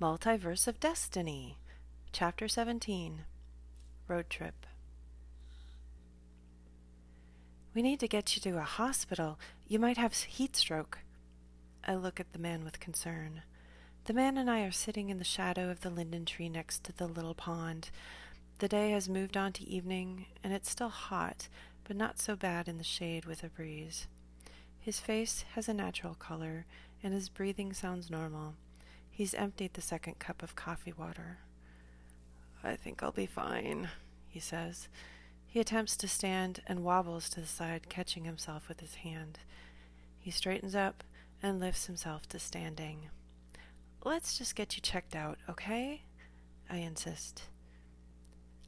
Multiverse of Destiny, Chapter 17 Road Trip. We need to get you to a hospital. You might have heat stroke. I look at the man with concern. The man and I are sitting in the shadow of the linden tree next to the little pond. The day has moved on to evening, and it's still hot, but not so bad in the shade with a breeze. His face has a natural color, and his breathing sounds normal. He's emptied the second cup of coffee water. I think I'll be fine, he says. He attempts to stand and wobbles to the side, catching himself with his hand. He straightens up and lifts himself to standing. Let's just get you checked out, okay? I insist.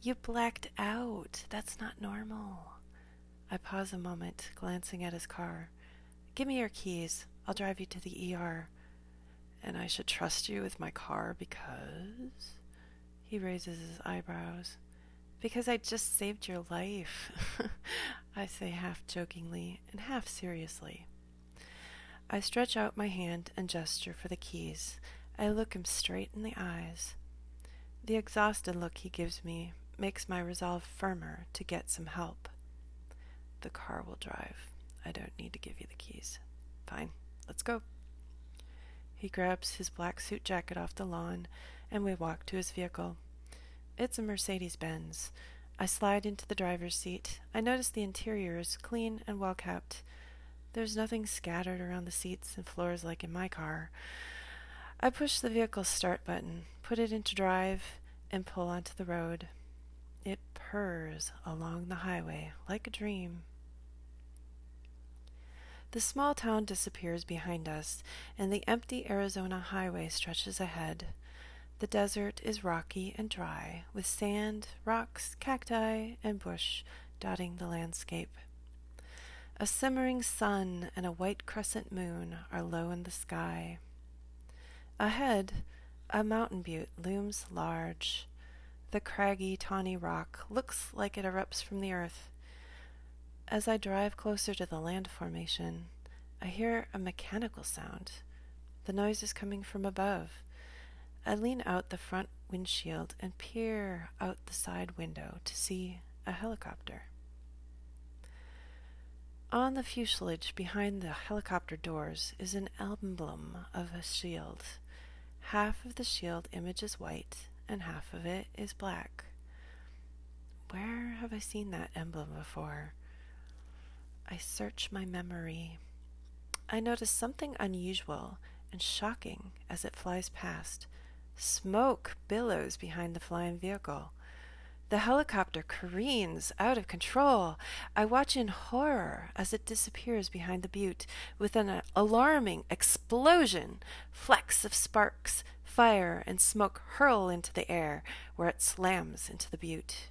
You blacked out. That's not normal. I pause a moment, glancing at his car. Give me your keys. I'll drive you to the ER. And I should trust you with my car because. He raises his eyebrows. Because I just saved your life, I say half jokingly and half seriously. I stretch out my hand and gesture for the keys. I look him straight in the eyes. The exhausted look he gives me makes my resolve firmer to get some help. The car will drive. I don't need to give you the keys. Fine, let's go. He grabs his black suit jacket off the lawn, and we walk to his vehicle. It's a Mercedes Benz. I slide into the driver's seat. I notice the interior is clean and well kept. There's nothing scattered around the seats and floors like in my car. I push the vehicle's start button, put it into drive, and pull onto the road. It purrs along the highway like a dream. The small town disappears behind us, and the empty Arizona highway stretches ahead. The desert is rocky and dry, with sand, rocks, cacti, and bush dotting the landscape. A simmering sun and a white crescent moon are low in the sky. Ahead, a mountain butte looms large. The craggy, tawny rock looks like it erupts from the earth. As I drive closer to the land formation, I hear a mechanical sound. The noise is coming from above. I lean out the front windshield and peer out the side window to see a helicopter. On the fuselage behind the helicopter doors is an emblem of a shield. Half of the shield image is white, and half of it is black. Where have I seen that emblem before? I search my memory. I notice something unusual and shocking as it flies past. Smoke billows behind the flying vehicle. The helicopter careens out of control. I watch in horror as it disappears behind the butte with an alarming explosion. Flecks of sparks, fire, and smoke hurl into the air where it slams into the butte.